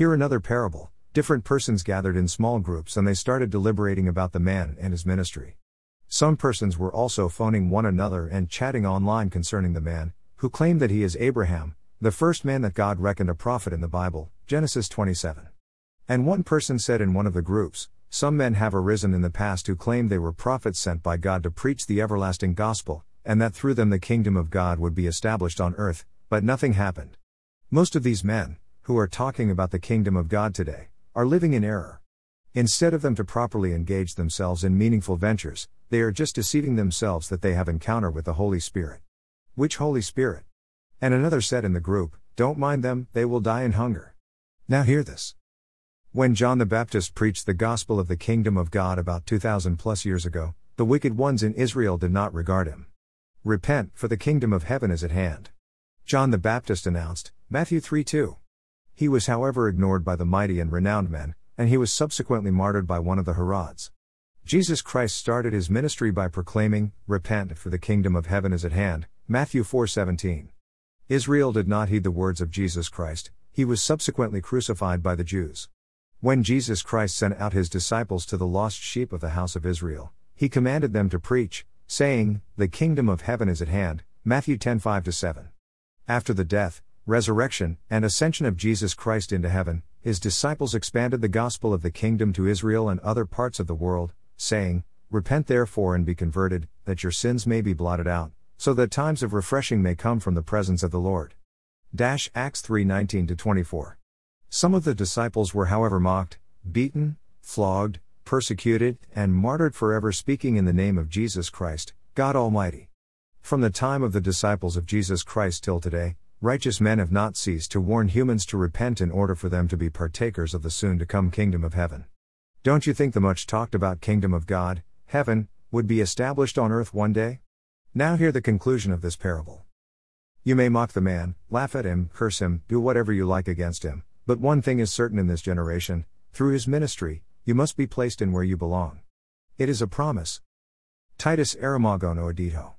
Here another parable. Different persons gathered in small groups and they started deliberating about the man and his ministry. Some persons were also phoning one another and chatting online concerning the man, who claimed that he is Abraham, the first man that God reckoned a prophet in the Bible, Genesis 27. And one person said in one of the groups, Some men have arisen in the past who claimed they were prophets sent by God to preach the everlasting gospel, and that through them the kingdom of God would be established on earth, but nothing happened. Most of these men, who are talking about the kingdom of God today, are living in error. Instead of them to properly engage themselves in meaningful ventures, they are just deceiving themselves that they have encounter with the Holy Spirit. Which Holy Spirit? And another said in the group, Don't mind them, they will die in hunger. Now hear this. When John the Baptist preached the gospel of the kingdom of God about 2000 plus years ago, the wicked ones in Israel did not regard him. Repent, for the kingdom of heaven is at hand. John the Baptist announced, Matthew 3 2. He was, however, ignored by the mighty and renowned men, and he was subsequently martyred by one of the Herods. Jesus Christ started his ministry by proclaiming, Repent, for the kingdom of heaven is at hand, Matthew 4:17. Israel did not heed the words of Jesus Christ, he was subsequently crucified by the Jews. When Jesus Christ sent out his disciples to the lost sheep of the house of Israel, he commanded them to preach, saying, The kingdom of heaven is at hand, Matthew 10 5 7. After the death, resurrection, and ascension of Jesus Christ into heaven, his disciples expanded the gospel of the kingdom to Israel and other parts of the world, saying, Repent therefore and be converted, that your sins may be blotted out, so that times of refreshing may come from the presence of the Lord. Dash Acts 3 19 24. Some of the disciples were, however, mocked, beaten, flogged, persecuted, and martyred forever, speaking in the name of Jesus Christ, God Almighty. From the time of the disciples of Jesus Christ till today, righteous men have not ceased to warn humans to repent in order for them to be partakers of the soon to come kingdom of heaven. Don't you think the much talked about kingdom of God, heaven, would be established on earth one day? Now hear the conclusion of this parable. You may mock the man, laugh at him, curse him, do whatever you like against him, but one thing is certain in this generation through his ministry, you must be placed in where you belong. It is a promise. Titus Aramagono Edito